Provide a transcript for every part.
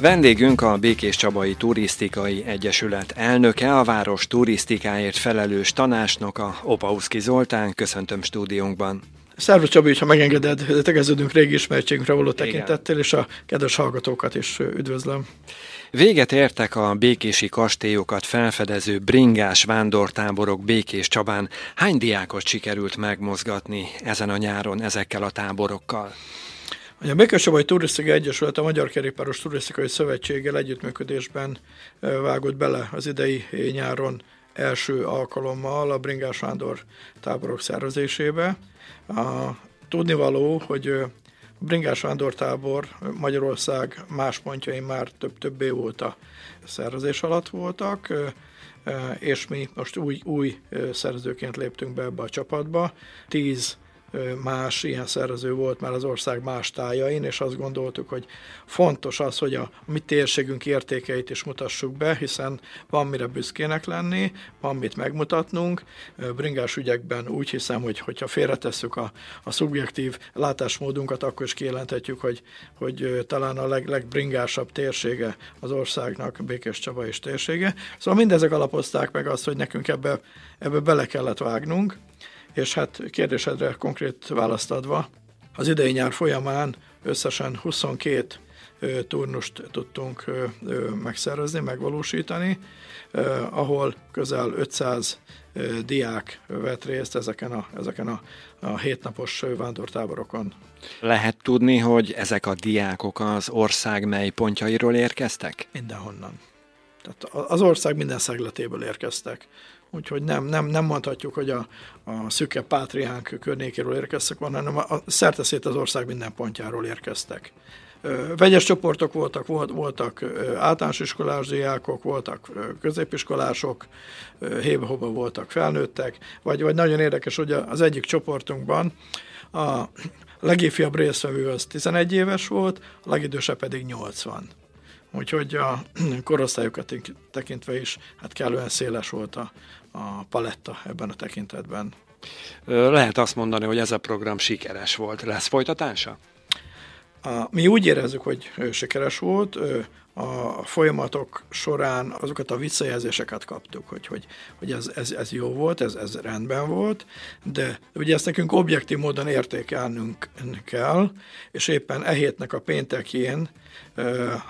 Vendégünk a Békés Csabai Turisztikai Egyesület elnöke, a város turisztikáért felelős tanácsnoka, Opauszki Zoltán. Köszöntöm stúdiónkban. Szervusz Csabi, ha megengeded, tegeződünk régi ismertségünkre való tekintettel, és a kedves hallgatókat is üdvözlöm. Véget értek a békési kastélyokat felfedező bringás vándortáborok Békés Csabán. Hány diákot sikerült megmozgatni ezen a nyáron ezekkel a táborokkal? A Békés-Csabai Turisztikai Egyesület a Magyar Kerékpáros Turisztikai Szövetséggel együttműködésben vágott bele az idei nyáron első alkalommal a Bringás Vándor táborok szervezésébe. A, tudnivaló, hogy a Bringás Vándortábor Magyarország más pontjain már több-több óta szervezés alatt voltak, és mi most új, új szerzőként léptünk be ebbe a csapatba. Tíz más ilyen szervező volt már az ország más tájain, és azt gondoltuk, hogy fontos az, hogy a mi térségünk értékeit is mutassuk be, hiszen van mire büszkének lenni, van mit megmutatnunk. Bringás ügyekben úgy hiszem, hogy hogyha félretesszük a, a szubjektív látásmódunkat, akkor is kijelenthetjük, hogy, hogy talán a leg, legbringásabb térsége az országnak Békés Csaba és térsége. Szóval mindezek alapozták meg azt, hogy nekünk ebbe, ebbe bele kellett vágnunk, és hát kérdésedre konkrét választ adva, az idei nyár folyamán összesen 22 turnust tudtunk megszervezni, megvalósítani, ahol közel 500 diák vett részt ezeken a, ezeken a, a hétnapos vándortáborokon. Lehet tudni, hogy ezek a diákok az ország mely pontjairól érkeztek? Mindenhonnan. Tehát az ország minden szegletéből érkeztek. Úgyhogy nem, nem, nem mondhatjuk, hogy a, a szüke pátriánk környékéről érkeztek van, hanem a, a szerteszét az ország minden pontjáról érkeztek. Vegyes csoportok voltak, volt, voltak általános iskolás diákok, voltak középiskolások, hébe voltak felnőttek, vagy, vagy nagyon érdekes, hogy az egyik csoportunkban a legifjabb részvevő az 11 éves volt, a legidősebb pedig 80. Úgyhogy a korosztályokat tekintve is hát kellően széles volt a, a paletta ebben a tekintetben. Lehet azt mondani, hogy ez a program sikeres volt. Lesz folytatása? A, mi úgy érezzük, hogy sikeres volt, a folyamatok során azokat a visszajelzéseket kaptuk, hogy, hogy, hogy ez, ez, ez jó volt, ez, ez rendben volt, de ugye ezt nekünk objektív módon értékelnünk kell, és éppen e hétnek a péntekén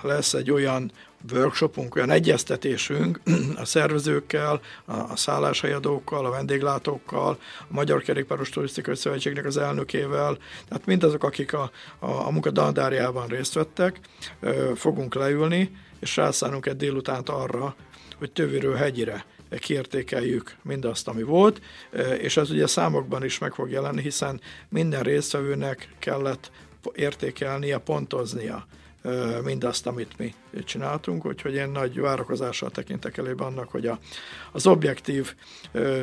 lesz egy olyan workshopunk, olyan egyeztetésünk a szervezőkkel, a szálláshelyadókkal, a vendéglátókkal, a Magyar Kerékpáros Turisztikai Szövetségnek az elnökével, tehát mindazok, akik a, a, a munka dandárjában részt vettek, fogunk leülni, és rászánunk egy délutánt arra, hogy töviről hegyire kiértékeljük mindazt, ami volt, és ez ugye számokban is meg fog jelenni, hiszen minden résztvevőnek kellett értékelnie, pontoznia mindazt, amit mi csináltunk, úgyhogy én nagy várakozással tekintek elébe annak, hogy a, az objektív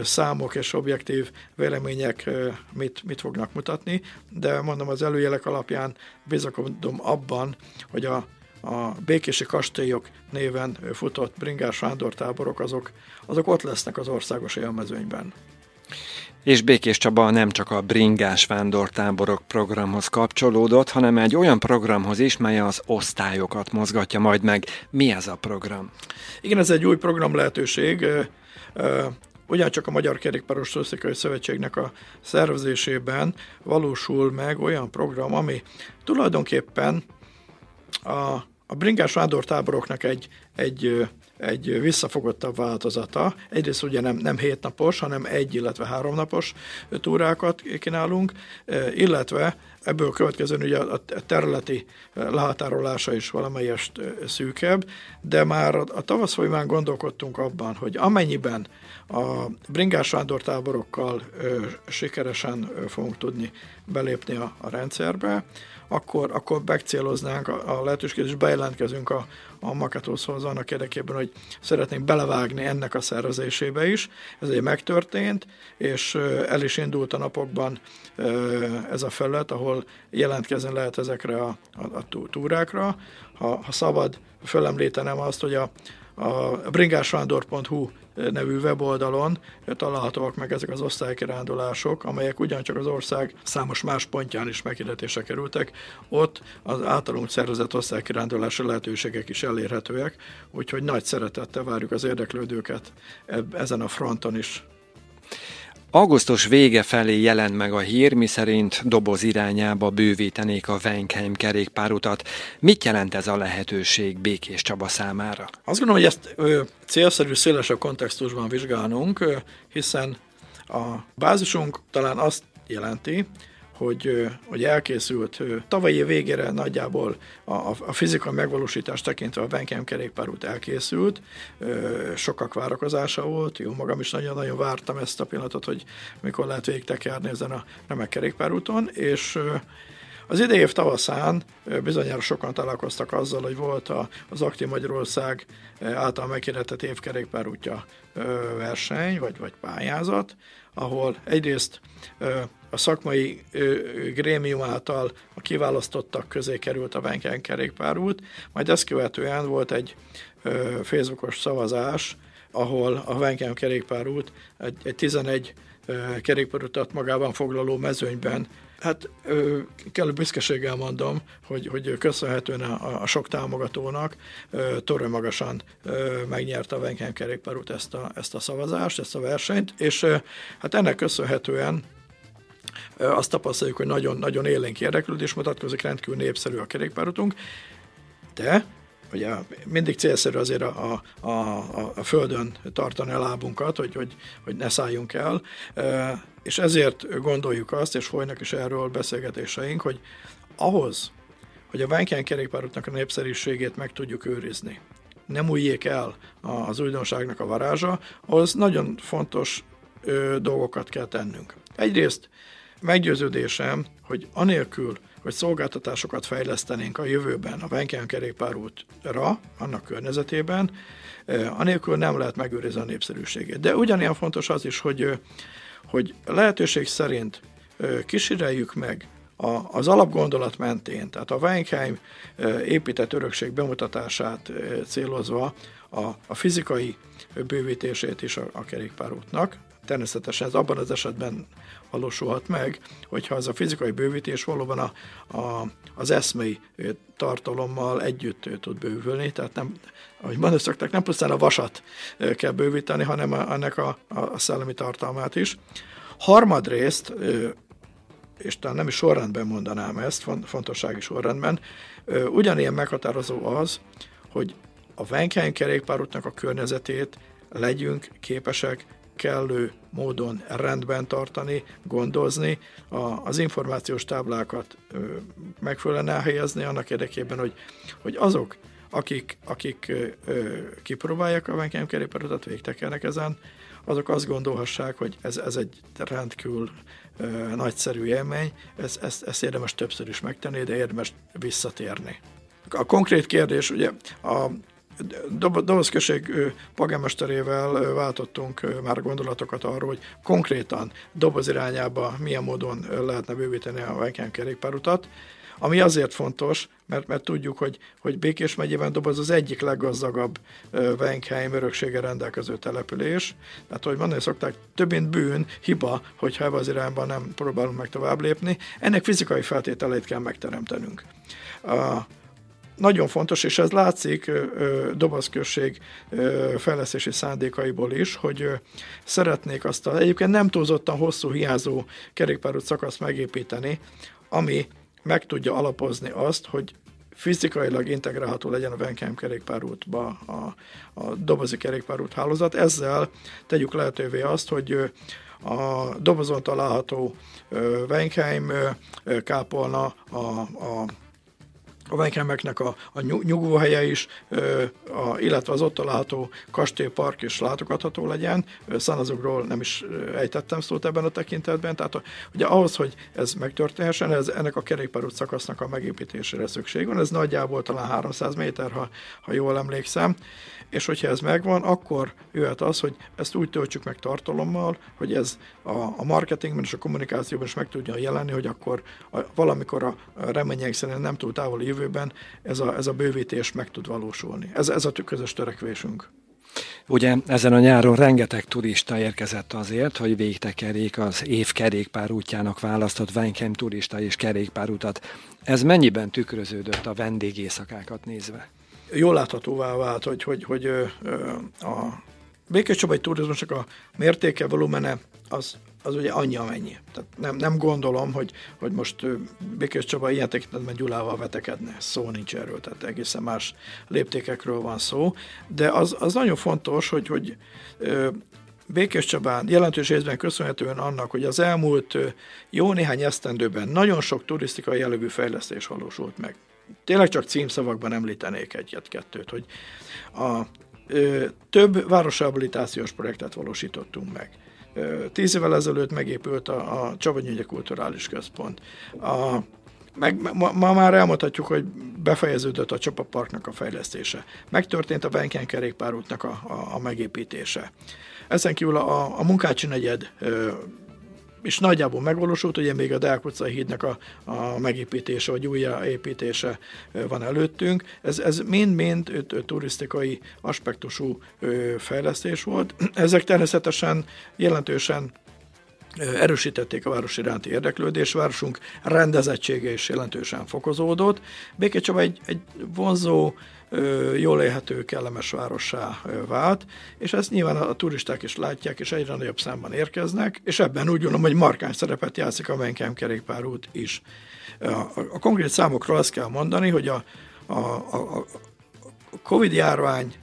számok és objektív vélemények mit, mit fognak mutatni, de mondom az előjelek alapján bizakodom abban, hogy a a békési kastélyok néven futott bringás vándortáborok, azok, azok ott lesznek az országos élmezőnyben. És Békés Csaba nem csak a bringás vándortáborok programhoz kapcsolódott, hanem egy olyan programhoz is, mely az osztályokat mozgatja majd meg. Mi ez a program? Igen, ez egy új program lehetőség. Ugyancsak a Magyar Kerékpáros Turisztikai Szövetségnek a szervezésében valósul meg olyan program, ami tulajdonképpen a, a bringás vándortáboroknak egy, egy egy visszafogottabb változata. Egyrészt ugye nem, nem hétnapos, hanem egy, illetve háromnapos túrákat kínálunk, illetve ebből következően ugye a területi lehatárolása is valamelyest szűkebb, de már a tavasz folyamán gondolkodtunk abban, hogy amennyiben a bringás vándortáborokkal sikeresen fogunk tudni belépni a, a rendszerbe, akkor, akkor megcéloznánk a, a lehetőséget, és bejelentkezünk a, a Makatoshoz annak érdekében, hogy szeretnénk belevágni ennek a szervezésébe is. Ez egy megtörtént, és el is indult a napokban ez a felület, ahol jelentkezni lehet ezekre a, a, a túrákra. Ha, ha szabad fölemlítenem azt, hogy a, a bringásvándor.hu nevű weboldalon találhatóak meg ezek az osztálykirándulások, amelyek ugyancsak az ország számos más pontján is meghirdetésre kerültek. Ott az általunk szervezett osztálykirándulási lehetőségek is elérhetőek, úgyhogy nagy szeretettel várjuk az érdeklődőket ezen a fronton is. Augusztus vége felé jelent meg a hír, miszerint doboz irányába bővítenék a Weinkeim kerékpárutat. Mit jelent ez a lehetőség Békés Csaba számára? Azt gondolom, hogy ezt ö, célszerű szélesebb kontextusban vizsgálnunk, ö, hiszen a bázisunk talán azt jelenti, hogy, hogy elkészült tavalyi végére nagyjából a, a fizika megvalósítás tekintve a Benkem kerékpárút elkészült, sokak várakozása volt, jó magam is nagyon-nagyon vártam ezt a pillanatot, hogy mikor lehet végig tekerni ezen a remek kerékpárúton, és az idei év tavaszán bizonyára sokan találkoztak azzal, hogy volt az Aktív Magyarország által meghirdetett évkerékpárútja verseny, vagy, vagy pályázat, ahol egyrészt a szakmai grémium által a kiválasztottak közé került a Benken kerékpárút, majd ezt követően volt egy Facebookos szavazás, ahol a Benken kerékpárút egy, egy 11 kerékpárutat magában foglaló mezőnyben Hát kell büszkeséggel mondom, hogy, hogy köszönhetően a, a sok támogatónak torony magasan megnyerte a Venkem kerékpárút ezt a, ezt a szavazást, ezt a versenyt, és hát ennek köszönhetően azt tapasztaljuk, hogy nagyon-nagyon élénk érdeklődés mutatkozik, rendkívül népszerű a kerékpárutunk, de ugye mindig célszerű azért a, a, a, a földön tartani a lábunkat, hogy, hogy, hogy ne szálljunk el, és ezért gondoljuk azt, és folynak is erről beszélgetéseink, hogy ahhoz, hogy a Vánkján kerékpárútnak a népszerűségét meg tudjuk őrizni, nem újjék el az újdonságnak a varázsa, ahhoz nagyon fontos ö, dolgokat kell tennünk. Egyrészt meggyőződésem, hogy anélkül, hogy szolgáltatásokat fejlesztenénk a jövőben a Venken kerékpárútra, annak környezetében, anélkül nem lehet megőrizni a népszerűségét. De ugyanilyen fontos az is, hogy, hogy lehetőség szerint kíséreljük meg az alapgondolat mentén, tehát a Weinheim épített örökség bemutatását célozva a, a fizikai bővítését is a, a kerékpárútnak. Természetesen ez abban az esetben valósulhat meg, hogyha az a fizikai bővítés valóban a, a, az eszmei tartalommal együtt tud bővülni, tehát nem, ahogy mondani szokták, nem pusztán a vasat kell bővíteni, hanem a, ennek a, a szellemi tartalmát is. Harmadrészt, és talán nem is sorrendben mondanám ezt, fontossági sorrendben, ugyanilyen meghatározó az, hogy a Wenkein kerékpárútnak a környezetét legyünk képesek kellő módon rendben tartani, gondozni, a, az információs táblákat ö, megfelelően elhelyezni annak érdekében, hogy, hogy azok, akik, akik ö, kipróbálják a Venkem kerékpárutat, végtekelnek ezen, azok azt gondolhassák, hogy ez, ez egy rendkívül ö, nagyszerű élmény, ez, ezt, ezt érdemes többször is megtenni, de érdemes visszatérni. A konkrét kérdés, ugye a Dobozközség polgármesterével váltottunk már gondolatokat arról, hogy konkrétan Doboz irányába milyen módon lehetne bővíteni a Vajkán kerékpárutat, ami azért fontos, mert, mert tudjuk, hogy, hogy Békés megyében Doboz az egyik leggazdagabb Wenkheim öröksége rendelkező település. Tehát, hogy mondani szokták, több mint bűn, hiba, hogyha ebbe az irányban nem próbálunk meg tovább lépni. Ennek fizikai feltételeit kell megteremtenünk. Nagyon fontos, és ez látszik Dobaszközség fejlesztési szándékaiból is, hogy szeretnék azt a egyébként nem túlzottan hosszú hiányzó kerékpárút szakaszt megépíteni, ami meg tudja alapozni azt, hogy fizikailag integrálható legyen a Venkem kerékpárútba a, a dobozi kerékpárút hálózat. Ezzel tegyük lehetővé azt, hogy a dobozon található Venkheim kápolna, a, a a Weikheimeknek a, a nyugvóhelye is, a, illetve az ott található kastélypark is látogatható legyen. Szanazokról nem is ejtettem szót ebben a tekintetben, tehát ugye ahhoz, hogy ez megtörténhessen, ez, ennek a kerékpárút szakasznak a megépítésére szükség van. Ez nagyjából talán 300 méter, ha, ha jól emlékszem és hogyha ez megvan, akkor jöhet az, hogy ezt úgy töltsük meg tartalommal, hogy ez a, a marketingben és a kommunikációban is meg tudja jelenni, hogy akkor a, valamikor a reményeink szerint nem túl távoli közeljövőben ez a, ez a bővítés meg tud valósulni. Ez, ez a közös törekvésünk. Ugye ezen a nyáron rengeteg turista érkezett azért, hogy végtekerék az év kerékpár útjának választott Weinkem turista és kerékpárutat. Ez mennyiben tükröződött a vendégészakákat nézve? Jól láthatóvá vált, hogy, hogy, hogy a Békés Csabai turizmusnak a mértéke, volumene az, az ugye annyi, amennyi. Tehát nem, nem gondolom, hogy, hogy most Békés Csaba ilyen tekintetben Gyulával vetekedne. Szó nincs erről, tehát egészen más léptékekről van szó. De az, az nagyon fontos, hogy, hogy Békés Csabán jelentős részben köszönhetően annak, hogy az elmúlt jó néhány esztendőben nagyon sok turisztikai jellegű fejlesztés valósult meg. Tényleg csak címszavakban említenék egyet-kettőt, hogy a ö, több városrehabilitációs projektet valósítottunk meg Tíz évvel ezelőtt megépült a, a Csavanyügye Kulturális Központ. A, meg, ma, ma már elmondhatjuk, hogy befejeződött a Csapaparknak a fejlesztése. Megtörtént a Benken kerékpárútnak a, a, a megépítése. Ezen kívül a, a Munkácsi negyed és nagyjából megvalósult, ugye még a Deák utcai hídnak a, a megépítése, vagy újjáépítése van előttünk. Ez, ez mind-mind turisztikai aspektusú fejlesztés volt. Ezek természetesen jelentősen erősítették a város iránti érdeklődést, városunk rendezettsége is jelentősen fokozódott. Békécsaba egy, egy vonzó, jól élhető, kellemes várossá vált, és ezt nyilván a turisták is látják, és egyre nagyobb számban érkeznek, és ebben úgy gondolom, hogy markáns szerepet játszik a Menkem kerékpárút is. A, a konkrét számokról azt kell mondani, hogy a, a, a, a Covid járvány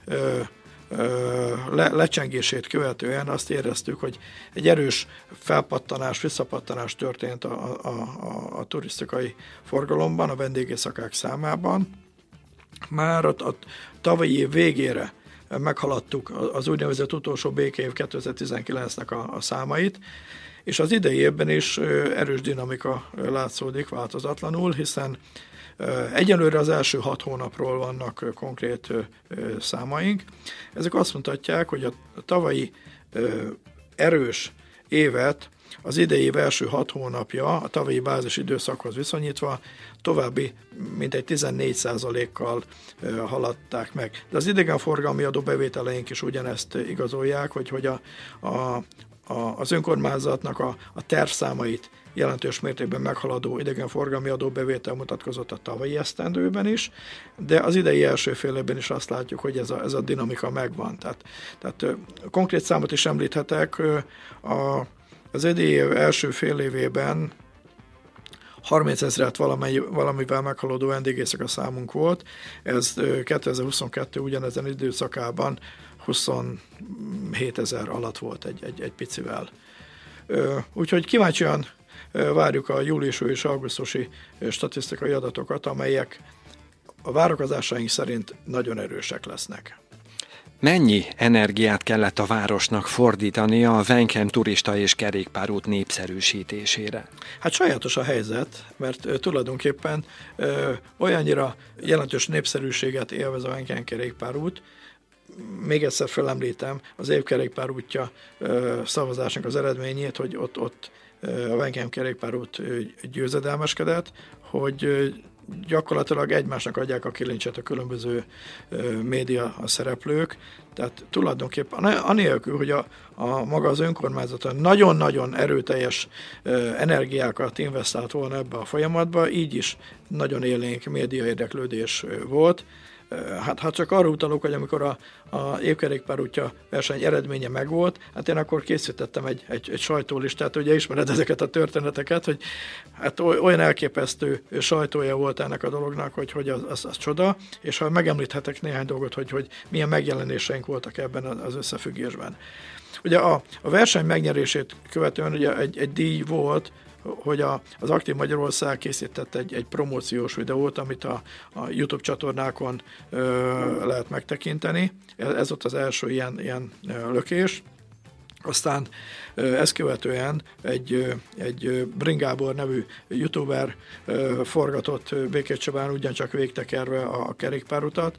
le, lecsengését követően azt éreztük, hogy egy erős felpattanás, visszapattanás történt a, a, a, a turisztikai forgalomban, a vendégészakák számában. Már a, a tavalyi év végére meghaladtuk az úgynevezett utolsó békév 2019-nek a, a számait, és az idei évben is erős dinamika látszódik változatlanul, hiszen Egyelőre az első hat hónapról vannak konkrét számaink. Ezek azt mutatják, hogy a tavalyi erős évet az idei év első hat hónapja a tavalyi bázis időszakhoz viszonyítva további mintegy 14%-kal haladták meg. De az idegenforgalmi adóbevételeink is ugyanezt igazolják, hogy, hogy a, a, a, az önkormányzatnak a, a tervszámait jelentős mértékben meghaladó idegenforgalmi adóbevétel mutatkozott a tavalyi esztendőben is, de az idei első fél évben is azt látjuk, hogy ez a, ez a dinamika megvan. Tehát, tehát konkrét számot is említhetek, a, az idei első fél évében 30 ezeret valamely, valamivel meghaladó vendégészek számunk volt, ez 2022 ugyanezen időszakában 27 ezer alatt volt egy, egy, egy picivel. Úgyhogy kíváncsian várjuk a július és augusztusi statisztikai adatokat, amelyek a várakozásaink szerint nagyon erősek lesznek. Mennyi energiát kellett a városnak fordítani a Venkem turista és kerékpárút népszerűsítésére? Hát sajátos a helyzet, mert tulajdonképpen ö, olyannyira jelentős népszerűséget élvez a Venkem kerékpárút, még egyszer felemlítem az évkerékpár útja szavazásnak az eredményét, hogy ott, ott a Venkem kerékpárút győzedelmeskedett, hogy gyakorlatilag egymásnak adják a kilincset a különböző média a szereplők, tehát tulajdonképpen anélkül, hogy a, a maga az önkormányzat nagyon-nagyon erőteljes energiákat investált volna ebbe a folyamatba, így is nagyon élénk média érdeklődés volt, Hát ha csak arra utalok, hogy amikor a, a évkerékpár útja verseny eredménye megvolt, hát én akkor készítettem egy, egy, egy sajtólistát, ugye ismered ezeket a történeteket, hogy hát olyan elképesztő sajtója volt ennek a dolognak, hogy, hogy az, az, az csoda, és ha megemlíthetek néhány dolgot, hogy, hogy milyen megjelenéseink voltak ebben az összefüggésben. Ugye a, a verseny megnyerését követően ugye egy, egy díj volt, hogy a, az Aktív Magyarország készített egy, egy promóciós videót, amit a, a YouTube csatornákon ö, lehet megtekinteni. Ez, ez ott az első ilyen, ilyen lökés. Aztán ezt követően egy, egy Bringábor nevű youtuber forgatott Békés Csabán ugyancsak végtekerve a kerékpárutat.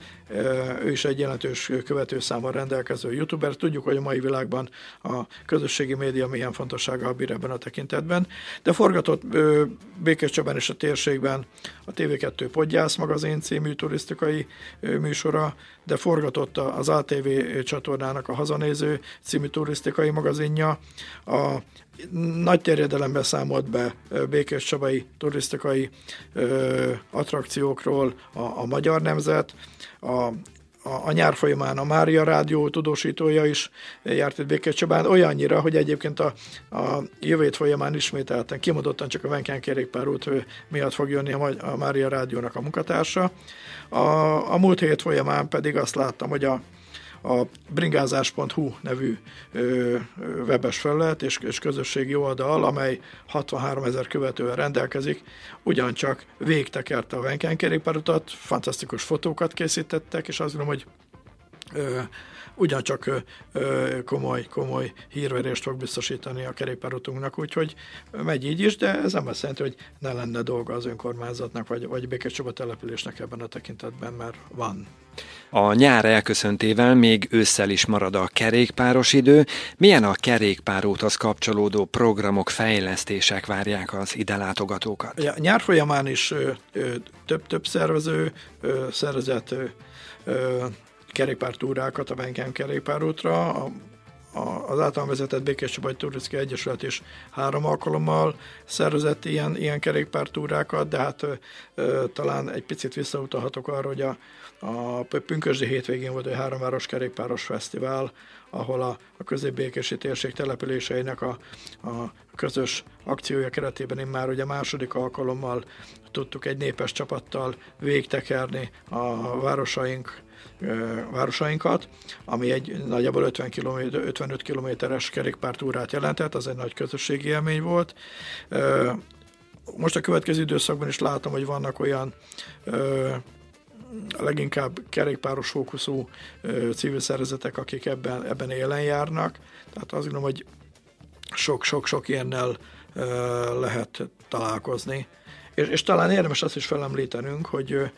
Ő is egy jelentős követőszámmal rendelkező youtuber. Tudjuk, hogy a mai világban a közösségi média milyen fontossága bír ebben a tekintetben. De forgatott Békés Csabán és a térségben a TV2 Podgyász magazin című turisztikai műsora, de forgatott az ATV csatornának a Hazanéző című turisztikai magazinja, a nagy terjedelemben számolt be Békés Csabai turisztikai ö, attrakciókról a, a Magyar Nemzet, a a, a nyár folyamán a Mária Rádió tudósítója is járt itt Békés Csabán, olyannyira, hogy egyébként a, a jövő folyamán ismételten, kimondottan csak a Venken kerékpárút miatt fog jönni a, a Mária Rádiónak a munkatársa. A, a múlt hét folyamán pedig azt láttam, hogy a a bringázás.hu nevű webes felület és, és közösségi oldal, amely 63 ezer követővel rendelkezik, ugyancsak végtekerte a Venken kerékpárutat, fantasztikus fotókat készítettek, és azt gondolom, hogy ugyancsak komoly, komoly hírverést fog biztosítani a kerékpárutunknak, úgyhogy megy így is, de ez nem azt jelenti, hogy ne lenne dolga az önkormányzatnak, vagy, vagy Békés településnek ebben a tekintetben, mert van. A nyár elköszöntével még ősszel is marad a kerékpáros idő. Milyen a kerékpárúthoz kapcsolódó programok, fejlesztések várják az ide látogatókat? A nyár folyamán is több-több szervező szervezett kerékpártúrákat a Benkem kerékpárútra. A, az általán vezetett Békés Csabai Turisztikai Egyesület is három alkalommal szervezett ilyen, ilyen kerékpártúrákat, de hát ö, talán egy picit visszautalhatok arra, hogy a, a Pünkösdi hétvégén volt egy háromváros kerékpáros fesztivál, ahol a, a közép-békési térség településeinek a, a közös akciója keretében én már ugye második alkalommal tudtuk egy népes csapattal végtekerni a városaink városainkat, ami egy nagyjából 50 km, 55 kilométeres kerékpártúrát jelentett, az egy nagy közösségi élmény volt. Most a következő időszakban is látom, hogy vannak olyan leginkább kerékpáros fókuszú civil szervezetek, akik ebben, ebben élen járnak. Tehát azt gondolom, hogy sok-sok-sok ilyennel lehet találkozni. És, és talán érdemes azt is felemlítenünk, hogy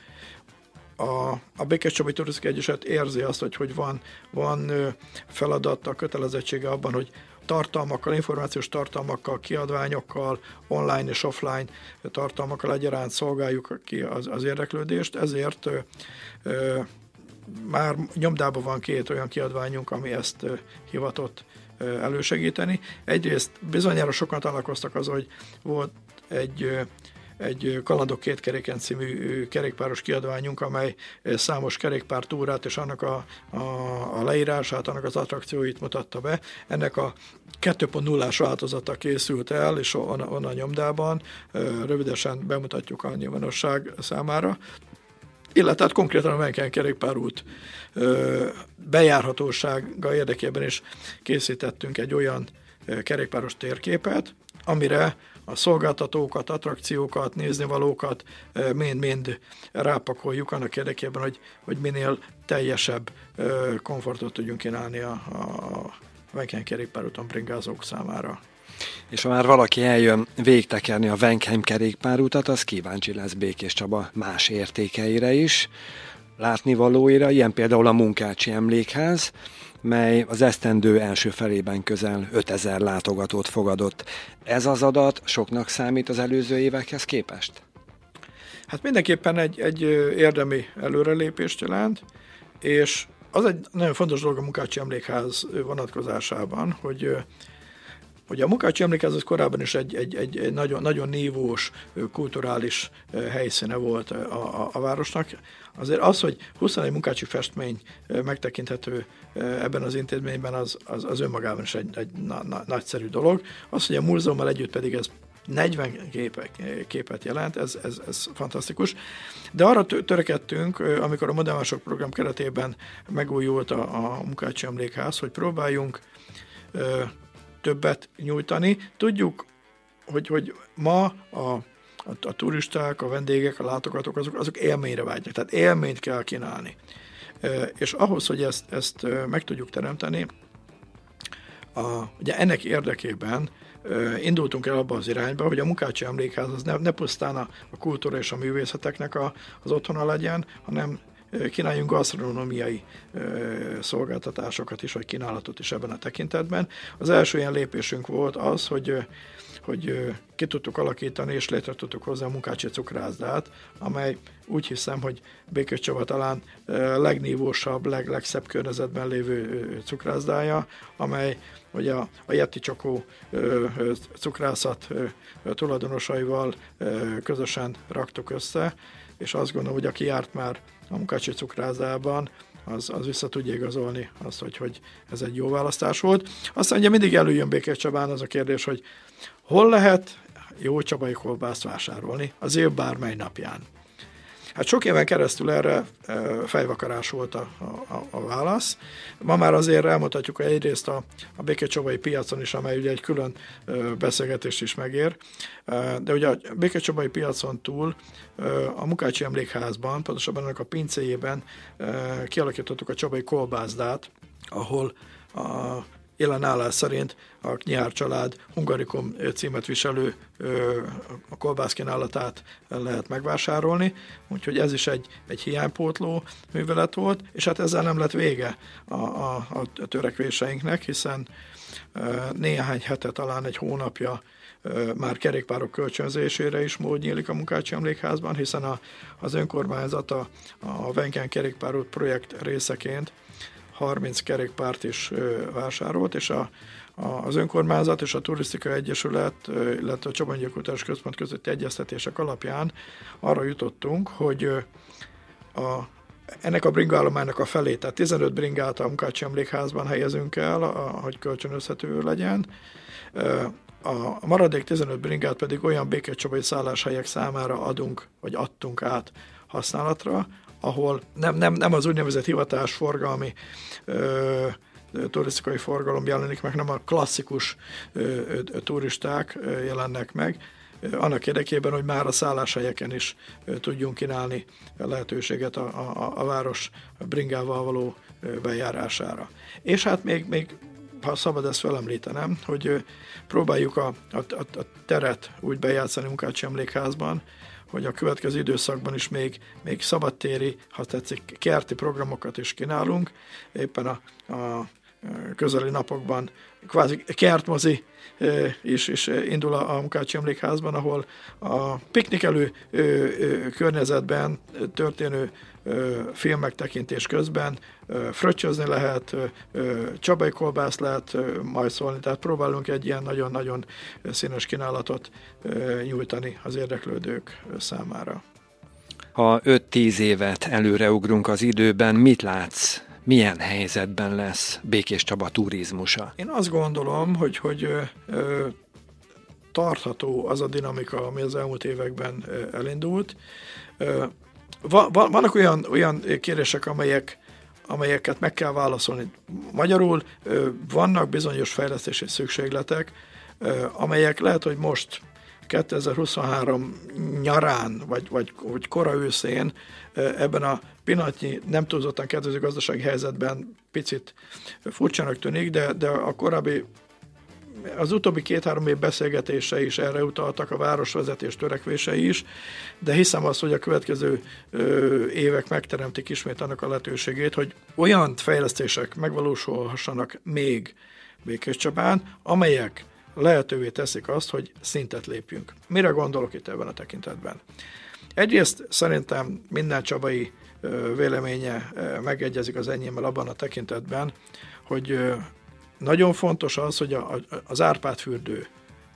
a, a Békés Csabai Turisztikai Egyesület érzi azt, hogy, hogy van, van feladata, kötelezettsége abban, hogy tartalmakkal, információs tartalmakkal, kiadványokkal, online és offline tartalmakkal egyaránt szolgáljuk ki az, az érdeklődést, ezért ö, ö, már nyomdában van két olyan kiadványunk, ami ezt ö, hivatott ö, elősegíteni. Egyrészt bizonyára sokan találkoztak az, hogy volt egy egy Kalandok két keréken című kerékpáros kiadványunk, amely számos kerékpártúrát és annak a, a, a leírását, annak az attrakcióit mutatta be. Ennek a 2.0-ás változata készült el, és on, on a nyomdában rövidesen bemutatjuk a nyilvánosság számára illetve hát konkrétan a Menken kerékpárút bejárhatósága érdekében is készítettünk egy olyan kerékpáros térképet, amire a szolgáltatókat, attrakciókat, néznivalókat mind-mind rápakoljuk annak érdekében, hogy, hogy minél teljesebb komfortot tudjunk kínálni a, a Venken kerékpárúton bringázók számára. És ha már valaki eljön végtekerni a Venkheim kerékpárutat, az kíváncsi lesz Békés Csaba más értékeire is, látnivalóira, ilyen például a Munkácsi Emlékház, mely az esztendő első felében közel 5000 látogatót fogadott. Ez az adat soknak számít az előző évekhez képest? Hát mindenképpen egy, egy érdemi előrelépést jelent, és az egy nagyon fontos dolog a Munkácsi Emlékház vonatkozásában, hogy Ugye a Mukácsi az korábban is egy, egy, egy, egy nagyon, nagyon nívós kulturális helyszíne volt a, a, a városnak. Azért az, hogy 21 munkácsi festmény megtekinthető ebben az intézményben, az, az, az önmagában is egy, egy na, na, nagyszerű dolog. Az, hogy a múzeummal együtt pedig ez 40 képek, képet jelent, ez, ez, ez fantasztikus. De arra törekedtünk, amikor a Modernvások program keretében megújult a, a Munkácsi Emlékház, hogy próbáljunk többet nyújtani. Tudjuk, hogy, hogy ma a, a, a turisták, a vendégek, a látogatók, azok, azok élményre vágynak, tehát élményt kell kínálni. És ahhoz, hogy ezt, ezt meg tudjuk teremteni, a, ugye ennek érdekében indultunk el abba az irányba, hogy a Mukácsi Emlékház az ne, ne pusztán a, a kultúra és a művészeteknek a, az otthona legyen, hanem kínáljunk gasztronómiai szolgáltatásokat is, vagy kínálatot is ebben a tekintetben. Az első ilyen lépésünk volt az, hogy hogy ki tudtuk alakítani, és létre tudtuk hozni a Munkácsi cukrászdát, amely úgy hiszem, hogy Békés Csaba talán legnívósabb, leg, környezetben lévő cukrászdája, amely hogy a, a Yeti Csokó cukrászat tulajdonosaival közösen raktuk össze, és azt gondolom, hogy aki járt már a Munkácsi cukrázában, az, az vissza tudja igazolni azt, hogy, hogy ez egy jó választás volt. Aztán ugye mindig előjön Békés Csabán az a kérdés, hogy hol lehet jó csabai kolbászt vásárolni az év bármely napján. Hát sok éven keresztül erre fejvakarás volt a, a, a válasz. Ma már azért elmondhatjuk, hogy egyrészt a, a Békecsobai piacon is, amely ugye egy külön beszélgetést is megér, de ugye a Békecsobai piacon túl a Mukácsi Emlékházban, pontosabban ennek a pincéjében kialakítottuk a Csabai kolbászdát, ahol a jelen állás szerint a Nyár család Hungarikum címet viselő a kolbász kínálatát lehet megvásárolni, úgyhogy ez is egy, egy hiánypótló művelet volt, és hát ezzel nem lett vége a, a, a törekvéseinknek, hiszen néhány hete, talán egy hónapja már kerékpárok kölcsönzésére is mód nyílik a Munkácsi Emlékházban, hiszen a, az önkormányzat a, a Venken kerékpárút projekt részeként 30 kerékpárt is vásárolt, és a, a, az önkormányzat és a Turisztikai Egyesület, illetve a Csobongyilkultás Központ közötti egyeztetések alapján arra jutottunk, hogy a, ennek a bringállománynak a felé, tehát 15 bringát a Munkácsi Emlékházban helyezünk el, a, hogy kölcsönözhető legyen. A maradék 15 bringát pedig olyan békecsabai szálláshelyek számára adunk, vagy adtunk át használatra, ahol nem, nem, nem az úgynevezett hivatásforgalmi ö, turisztikai forgalom jelenik meg, nem a klasszikus ö, ö, turisták ö, jelennek meg, annak érdekében, hogy már a szálláshelyeken is tudjunk kínálni lehetőséget a, a, a város bringával való bejárására. És hát még, még ha szabad ezt felemlítenem, hogy próbáljuk a, a, a teret úgy bejátszani Munkácsi Emlékházban, hogy a következő időszakban is még, még szabadtéri, ha tetszik, kerti programokat is kínálunk. Éppen a, a közeli napokban. Kvázi kertmozi is, is indul a Munkácsi Emlékházban, ahol a piknikelő környezetben történő filmek tekintés közben fröccsözni lehet, csabai kolbász lehet majd szólni, tehát próbálunk egy ilyen nagyon-nagyon színes kínálatot nyújtani az érdeklődők számára. Ha 5-10 évet előreugrunk az időben, mit látsz milyen helyzetben lesz Békés Csaba turizmusa? Én azt gondolom, hogy, hogy ö, tartható az a dinamika, ami az elmúlt években elindult. Ö, va, va, vannak olyan, olyan kérdések, amelyek, amelyeket meg kell válaszolni. Magyarul vannak bizonyos fejlesztési szükségletek, amelyek lehet, hogy most 2023 nyarán, vagy, vagy, vagy kora őszén ebben a pillanatnyi nem túlzottan kedvező gazdasági helyzetben picit furcsának tűnik, de, de a korábbi az utóbbi két-három év beszélgetése is erre utaltak, a városvezetés törekvései is, de hiszem azt, hogy a következő ö, évek megteremtik ismét annak a lehetőségét, hogy olyan fejlesztések megvalósulhassanak még Békés Csabán, amelyek lehetővé teszik azt, hogy szintet lépjünk. Mire gondolok itt ebben a tekintetben? Egyrészt szerintem minden csabai véleménye megegyezik az enyémmel abban a tekintetben, hogy nagyon fontos az, hogy a, az Árpád fürdő,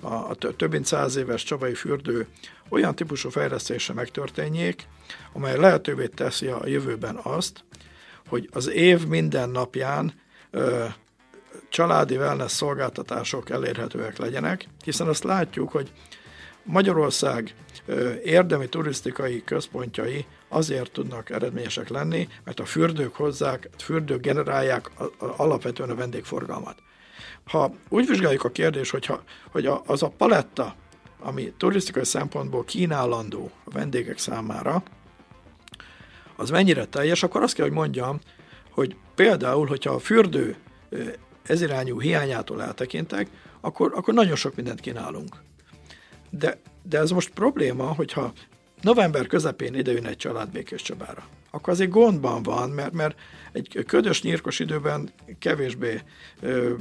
a, a több mint száz éves csabai fürdő olyan típusú fejlesztése megtörténjék, amely lehetővé teszi a jövőben azt, hogy az év minden napján családi wellness szolgáltatások elérhetőek legyenek, hiszen azt látjuk, hogy Magyarország érdemi turisztikai központjai azért tudnak eredményesek lenni, mert a fürdők hozzák, a fürdők generálják alapvetően a vendégforgalmat. Ha úgy vizsgáljuk a kérdést, hogyha, hogy az a paletta, ami turisztikai szempontból kínálandó a vendégek számára, az mennyire teljes, akkor azt kell, hogy mondjam, hogy például, hogyha a fürdő ez irányú hiányától eltekintek, akkor, akkor nagyon sok mindent kínálunk. De, de ez most probléma, hogyha november közepén idejön egy család Békés Csabára, akkor azért gondban van, mert, mert egy ködös, nyírkos időben kevésbé ö,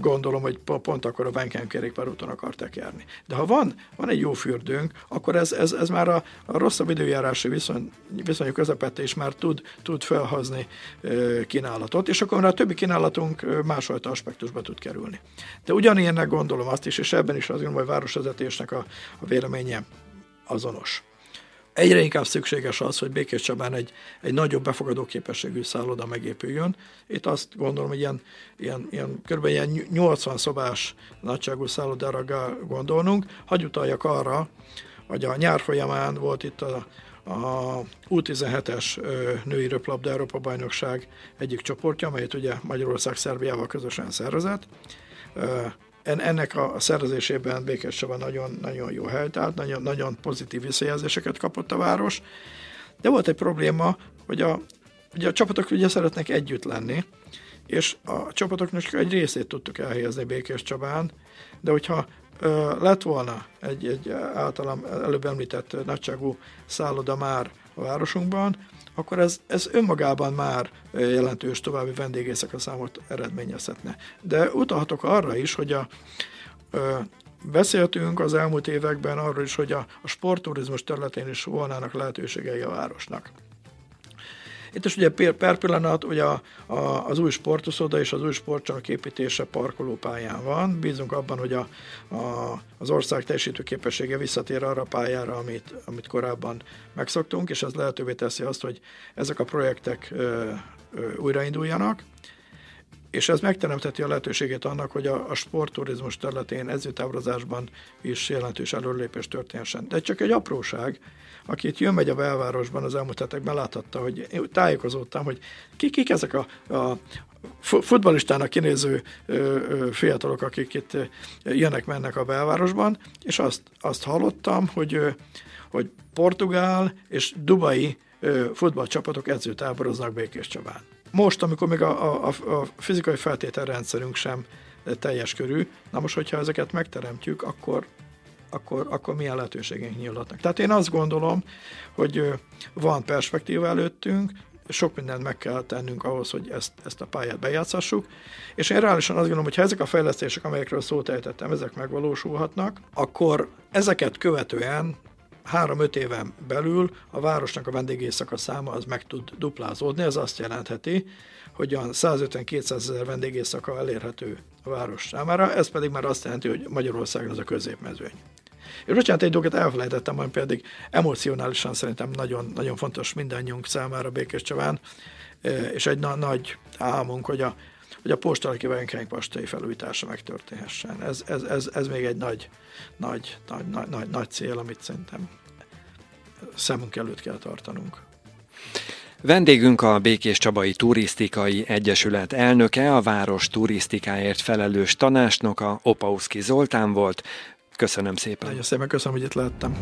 gondolom, hogy pont akkor a Benkem kerékpárúton akarták járni. De ha van, van egy jó fürdőnk, akkor ez, ez, ez már a, a rosszabb időjárási viszony, viszonyok közepette is már tud, tud felhozni kínálatot, és akkor már a többi kínálatunk másfajta aspektusba tud kerülni. De ugyanilyennek gondolom azt is, és ebben is azt gondolom, hogy a városvezetésnek a, a véleménye azonos. Egyre inkább szükséges az, hogy Békés Csabán egy, egy nagyobb befogadó képességű szálloda megépüljön. Itt azt gondolom, hogy ilyen, ilyen, ilyen kb. Ilyen 80 szobás nagyságú szállodára gondolnunk. Hagy utaljak arra, hogy a nyár folyamán volt itt a, a U17-es női röplabda Európa bajnokság egyik csoportja, amelyet ugye Magyarország Szerbiával közösen szervezett ennek a szervezésében Békés Csaba nagyon, nagyon jó hely, tehát nagyon, nagyon pozitív visszajelzéseket kapott a város. De volt egy probléma, hogy a, ugye a csapatok ugye szeretnek együtt lenni, és a csapatoknak egy részét tudtuk elhelyezni Békés Csabán, de hogyha ö, lett volna egy, egy általam előbb említett nagyságú szálloda már a városunkban, akkor ez, ez önmagában már jelentős további vendégészek a számot eredményezhetne. De utalhatok arra is, hogy a, ö, beszéltünk az elmúlt években arról is, hogy a, a sportturizmus területén is volnának lehetőségei a városnak. Itt is ugye per pillanat ugye a, a, az új sportuszoda és az új sportcsarnok építése parkolópályán van. Bízunk abban, hogy a, a, az ország teljesítő képessége visszatér arra a pályára, amit, amit korábban megszoktunk, és ez lehetővé teszi azt, hogy ezek a projektek ö, ö, újrainduljanak és ez megteremteti a lehetőségét annak, hogy a, a sportturizmus területén ezütábrozásban is jelentős előlépés történhessen. De csak egy apróság, aki itt jön-megy a belvárosban az elmúlt hetekben láthatta, hogy én tájékozódtam, hogy ki, kik ezek a, a futballistának kinéző fiatalok, akik itt jönnek-mennek a belvárosban, és azt, azt hallottam, hogy, hogy portugál és dubai futballcsapatok edzőtáboroznak Békés Csabán. Most, amikor még a, a, a fizikai feltételrendszerünk sem teljes körű, na most, hogyha ezeket megteremtjük, akkor akkor, akkor milyen lehetőségeink nyílhatnak. Tehát én azt gondolom, hogy van perspektíva előttünk, sok mindent meg kell tennünk ahhoz, hogy ezt, ezt a pályát bejátszhassuk, és én reálisan azt gondolom, hogy ha ezek a fejlesztések, amelyekről szót ejtettem, ezek megvalósulhatnak, akkor ezeket követően három-öt éven belül a városnak a vendégészaka száma az meg tud duplázódni, ez azt jelentheti, hogy olyan 150-200 ezer vendégészaka elérhető a város számára, ez pedig már azt jelenti, hogy Magyarországon az a középmezőny. És bocsánat, egy dolgot elfelejtettem, ami pedig emocionálisan szerintem nagyon, nagyon fontos mindannyiunk számára Békés Csaván, és egy na- nagy álmunk, hogy a, hogy a postalaki postai felújítása megtörténhessen. Ez, ez, ez, ez még egy nagy, nagy, nagy, nagy, nagy, nagy cél, amit szerintem szemünk előtt kell tartanunk. Vendégünk a Békés Csabai Turisztikai Egyesület elnöke, a város turisztikáért felelős tanácsnoka Opauszki Zoltán volt. Köszönöm szépen. Nagyon szépen köszönöm, hogy itt lehettem.